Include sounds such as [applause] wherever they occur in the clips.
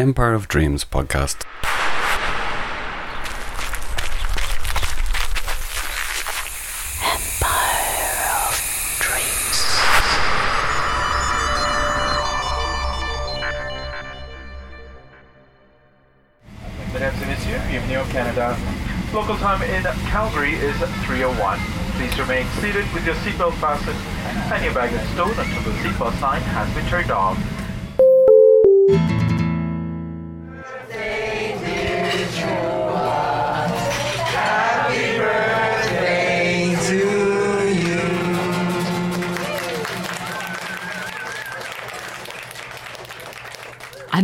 Empire of Dreams podcast. Canada. Local time in Calgary is 3.01. Please remain seated with your seatbelt fastened and your baggage stowed until the seatbelt sign has been turned off.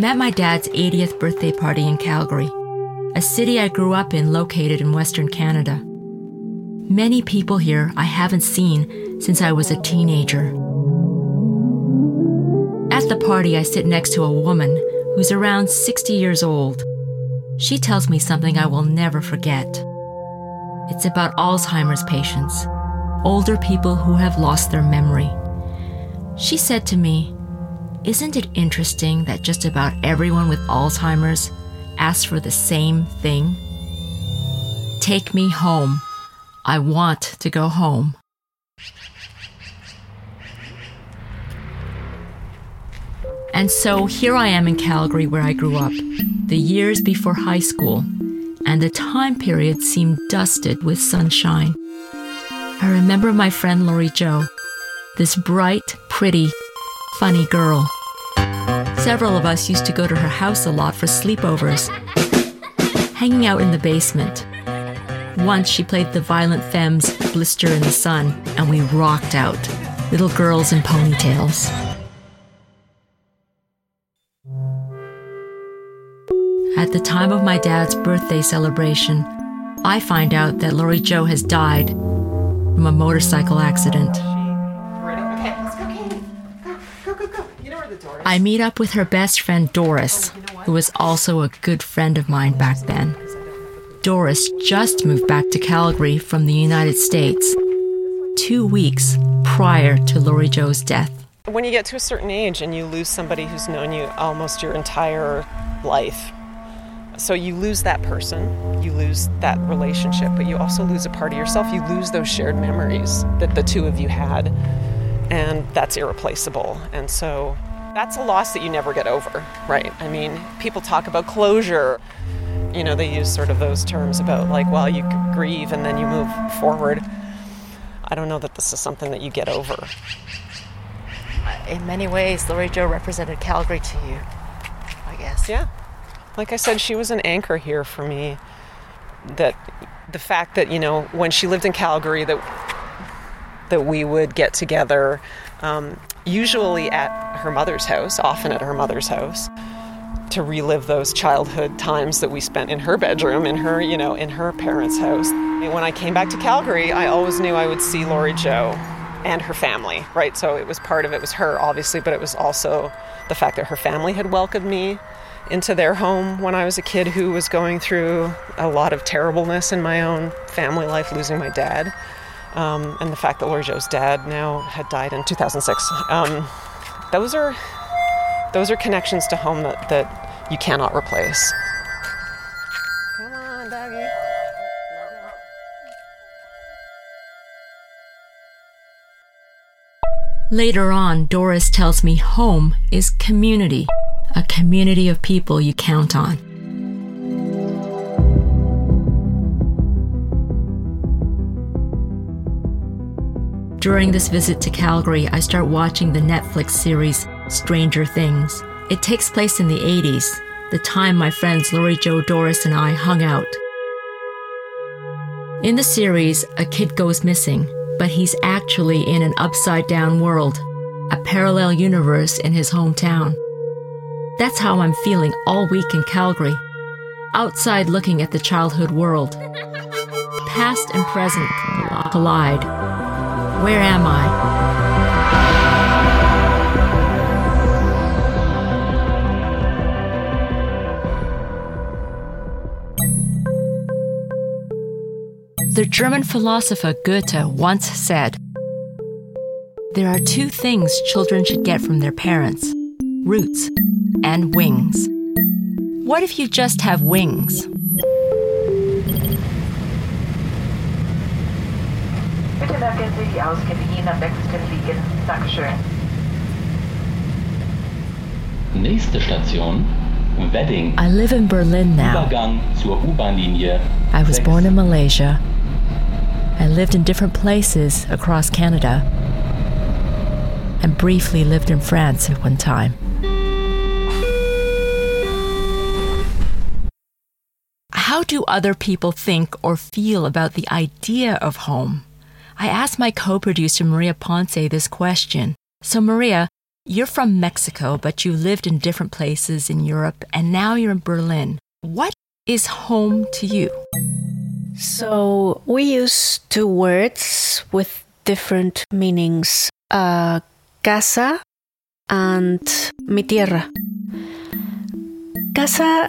At my dad's 80th birthday party in Calgary, a city I grew up in located in Western Canada. Many people here I haven't seen since I was a teenager. At the party, I sit next to a woman who's around 60 years old. She tells me something I will never forget. It's about Alzheimer's patients, older people who have lost their memory. She said to me, isn't it interesting that just about everyone with Alzheimer's asks for the same thing? Take me home. I want to go home. And so here I am in Calgary, where I grew up, the years before high school, and the time period seemed dusted with sunshine. I remember my friend Lori Joe, this bright, pretty, funny girl. Several of us used to go to her house a lot for sleepovers, hanging out in the basement. Once she played the Violent Femmes Blister in the Sun, and we rocked out, little girls in ponytails. At the time of my dad's birthday celebration, I find out that Lori Joe has died from a motorcycle accident. I meet up with her best friend Doris, who was also a good friend of mine back then. Doris just moved back to Calgary from the United States two weeks prior to Lori Joe's death. When you get to a certain age and you lose somebody who's known you almost your entire life, so you lose that person, you lose that relationship, but you also lose a part of yourself. You lose those shared memories that the two of you had, and that's irreplaceable. And so that's a loss that you never get over, right? I mean, people talk about closure. You know, they use sort of those terms about like, well, you grieve and then you move forward. I don't know that this is something that you get over. in many ways, Lori Joe represented Calgary to you, I guess. Yeah. Like I said, she was an anchor here for me. That the fact that, you know, when she lived in Calgary, that that we would get together, um, usually at her mother's house, often at her mother's house, to relive those childhood times that we spent in her bedroom, in her, you know, in her parents' house. When I came back to Calgary, I always knew I would see Lori Joe and her family, right? So it was part of it was her, obviously, but it was also the fact that her family had welcomed me into their home when I was a kid who was going through a lot of terribleness in my own family life, losing my dad. Um, and the fact that Lori Joe's dad now had died in 2006. Um, those are those are connections to home that, that you cannot replace. Come on, doggy. Later on, Doris tells me home is community, a community of people you count on. During this visit to Calgary, I start watching the Netflix series Stranger Things. It takes place in the 80s, the time my friends Lori Joe Doris and I hung out. In the series, a kid goes missing, but he's actually in an upside down world, a parallel universe in his hometown. That's how I'm feeling all week in Calgary, outside looking at the childhood world. [laughs] Past and present collide. Where am I? The German philosopher Goethe once said There are two things children should get from their parents roots and wings. What if you just have wings? Die Ausgänge am nächsten liegen. Dankeschön. Nächste Station Wedding. I live in Berlin now. Übergang zur U-Bahn-Linie. I was born in Malaysia. I lived in different places across Canada and briefly lived in France at one time. How do other people think or feel about the idea of home? I asked my co producer Maria Ponce this question. So, Maria, you're from Mexico, but you lived in different places in Europe, and now you're in Berlin. What is home to you? So we use two words with different meanings uh, casa and mi tierra. Casa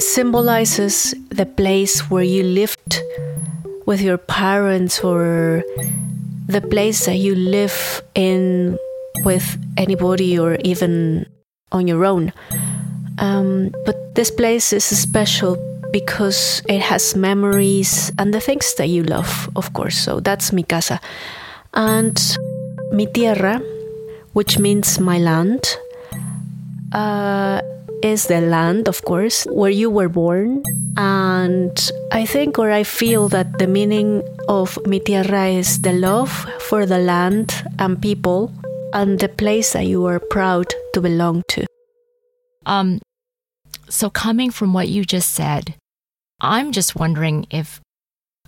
symbolizes the place where you lived with your parents or the place that you live in with anybody or even on your own. Um, but this place is special because it has memories and the things that you love, of course. So that's mi casa. And mi tierra, which means my land, uh, is the land, of course, where you were born. And I think or I feel that the meaning of mi tierra is the love for the land and people and the place that you are proud to belong to. Um, so coming from what you just said, I'm just wondering if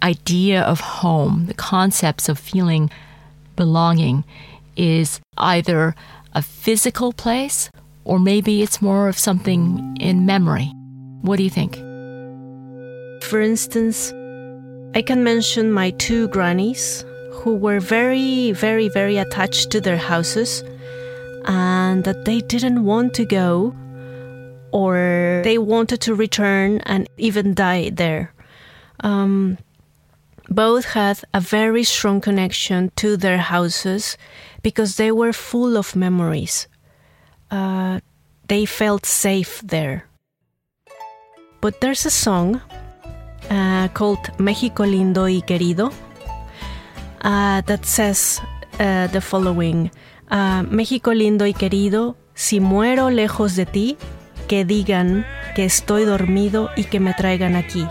idea of home, the concepts of feeling belonging is either a physical place or maybe it's more of something in memory. What do you think? For instance, I can mention my two grannies who were very, very, very attached to their houses and that they didn't want to go or they wanted to return and even die there. Um, both had a very strong connection to their houses because they were full of memories. Uh, they felt safe there. But there's a song uh, called México Lindo y Querido uh, that says uh, the following uh, México lindo y querido, si muero lejos de ti, que digan que estoy dormido y que me traigan aquí.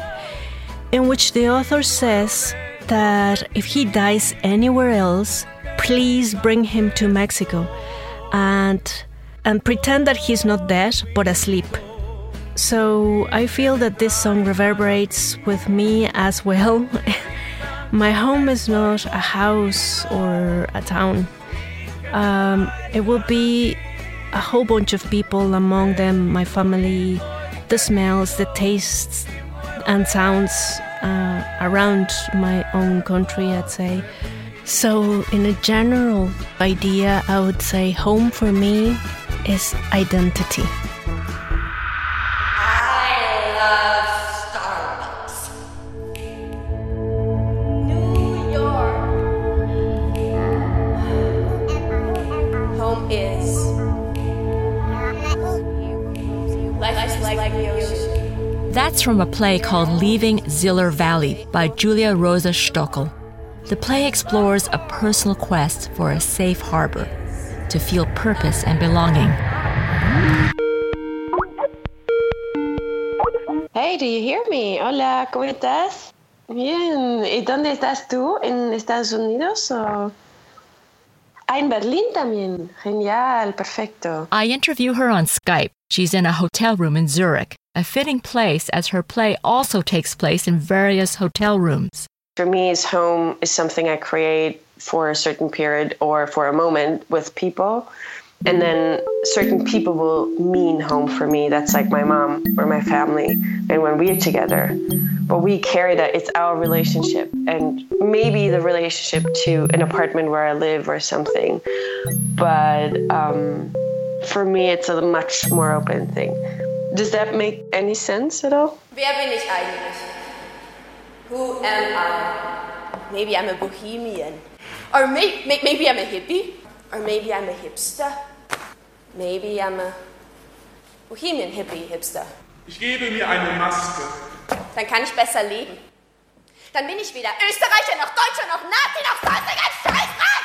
In which the author says that if he dies anywhere else, please bring him to Mexico and and pretend that he's not dead but asleep. So I feel that this song reverberates with me as well. [laughs] My home is not a house or a town. Um, it will be a whole bunch of people, among them my family, the smells, the tastes, and sounds uh, around my own country, I'd say. So, in a general idea, I would say home for me is identity. I love Starbucks. New York. Home is. Life is like the ocean. That's from a play called Leaving Ziller Valley by Julia Rosa Stockel. The play explores a personal quest for a safe harbor, to feel purpose and belonging. Hey, do you hear me? Hola, ¿cómo estás? Bien. ¿Y dónde estás tú? ¿En Estados Unidos o...? Ah, en Berlín también. Genial, perfecto. I interview her on Skype. She's in a hotel room in Zurich, a fitting place as her play also takes place in various hotel rooms. For me, is home is something I create for a certain period or for a moment with people. And then certain people will mean home for me. That's like my mom or my family. And when we're together, but we carry that, it's our relationship. And maybe the relationship to an apartment where I live or something. But um, for me, it's a much more open thing. Does that make any sense at all? Wer bin ich eigentlich? Who am I? Maybe I'm a bohemian. Or may, may, maybe I'm a hippie. Or maybe I'm a hipster. Maybe I'm a bohemian hippie hipster. Ich gebe mir eine Maske. Dann kann ich besser leben. Dann bin ich weder Österreicher noch Deutscher noch Nazi noch sonstiger Scheißdreck!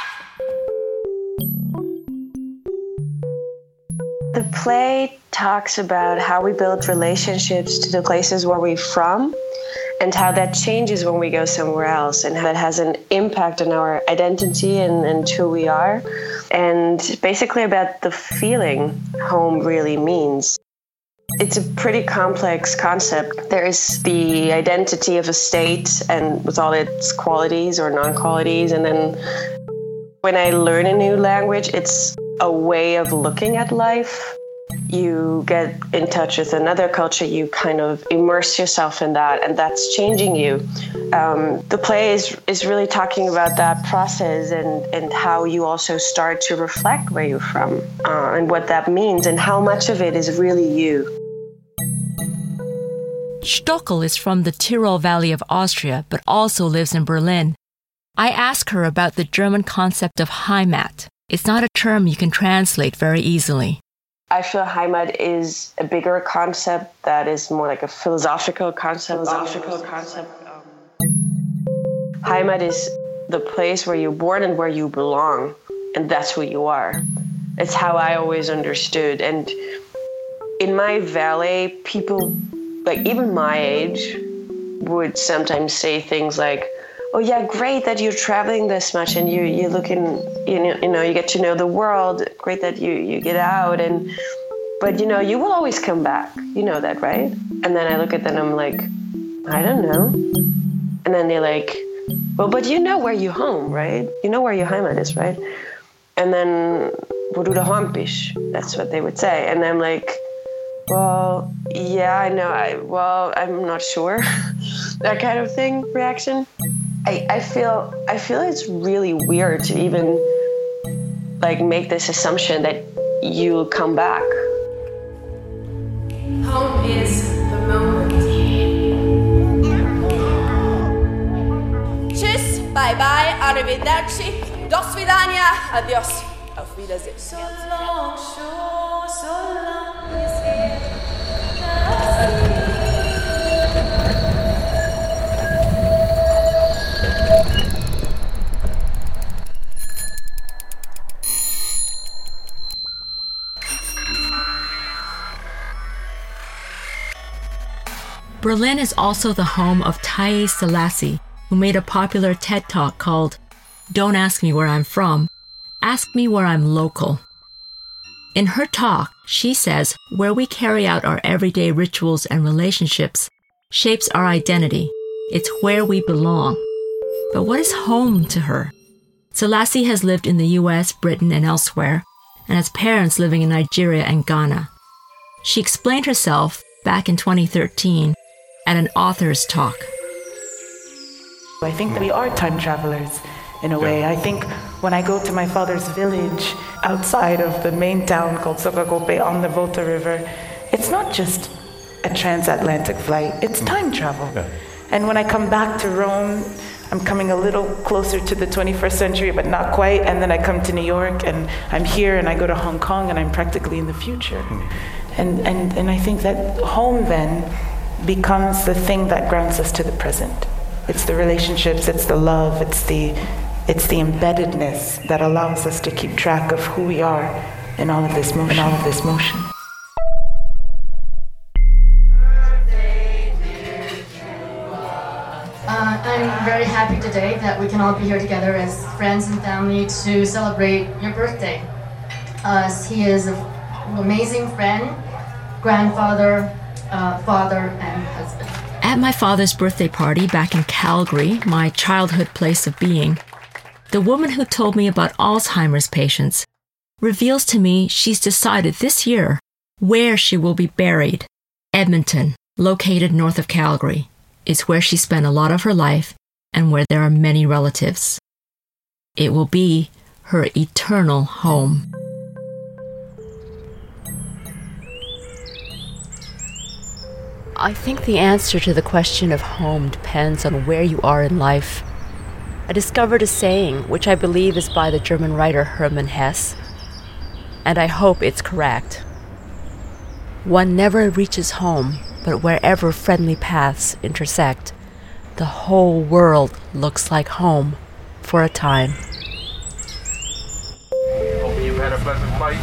The play talks about how we build relationships to the places where we're from and how that changes when we go somewhere else and how that has an impact on our identity and, and who we are. And basically about the feeling home really means. It's a pretty complex concept. There is the identity of a state and with all its qualities or non qualities. And then when I learn a new language, it's a way of looking at life. You get in touch with another culture, you kind of immerse yourself in that, and that's changing you. Um, the play is, is really talking about that process and, and how you also start to reflect where you're from uh, and what that means, and how much of it is really you. Stockel is from the Tyrol Valley of Austria, but also lives in Berlin. I ask her about the German concept of Heimat. It's not a term you can translate very easily. I feel Heimat is a bigger concept that is more like a philosophical concept. Philosophical concept. Um, Heimat is the place where you're born and where you belong, and that's who you are. It's how I always understood. And in my valley, people, like even my age, would sometimes say things like, "Oh yeah, great that you're traveling this much and you you looking, you know, you know, you get to know the world. Great that you you get out and." But you know, you will always come back. You know that, right? And then I look at them and I'm like, I don't know. And then they're like, well, but you know where you're home, right? You know where your Heimat is, right? And then, wo du daheim bist, that's what they would say. And I'm like, well, yeah, I know. I well, I'm not sure. [laughs] that kind of thing reaction. I, I feel I feel it's really weird to even like make this assumption that you'll come back. Home is the moment. Tschüss, bye bye, arrivederci, do svidania, adios, auf Wiedersehen. So long, so, so long Berlin is also the home of Taiye Selasi, who made a popular TED talk called Don't Ask Me Where I'm From, Ask Me Where I'm Local. In her talk, she says where we carry out our everyday rituals and relationships shapes our identity. It's where we belong. But what is home to her? Selasi has lived in the US, Britain, and elsewhere, and has parents living in Nigeria and Ghana. She explained herself back in 2013 at an author's talk. I think that we are time travelers in a way. I think when I go to my father's village outside of the main town called Sokagope on the Volta River, it's not just a transatlantic flight, it's mm. time travel. And when I come back to Rome, I'm coming a little closer to the 21st century, but not quite. And then I come to New York and I'm here and I go to Hong Kong and I'm practically in the future. Mm. And, and, and I think that home then becomes the thing that grounds us to the present. It's the relationships, it's the love, it's the, it's the embeddedness that allows us to keep track of who we are in all of this motion. all of this motion. Uh, I'm very happy today that we can all be here together as friends and family to celebrate your birthday. Uh, he is an amazing friend, grandfather, uh, father, and husband. At my father's birthday party back in Calgary, my childhood place of being, the woman who told me about Alzheimer's patients reveals to me she's decided this year where she will be buried. Edmonton, located north of Calgary, is where she spent a lot of her life and where there are many relatives. It will be her eternal home. I think the answer to the question of home depends on where you are in life. I discovered a saying, which I believe is by the German writer Hermann Hesse, and I hope it's correct. One never reaches home, but wherever friendly paths intersect, the whole world looks like home for a time. Hope you've had a pleasant flight.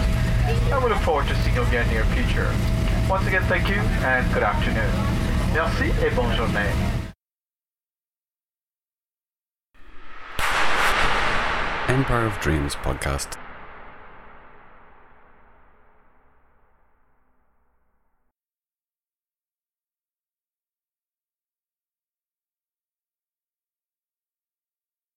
I would look forward to seeing you again in the future. Once again, thank you and good afternoon. Merci et bonne journée. Empire of Dreams podcast.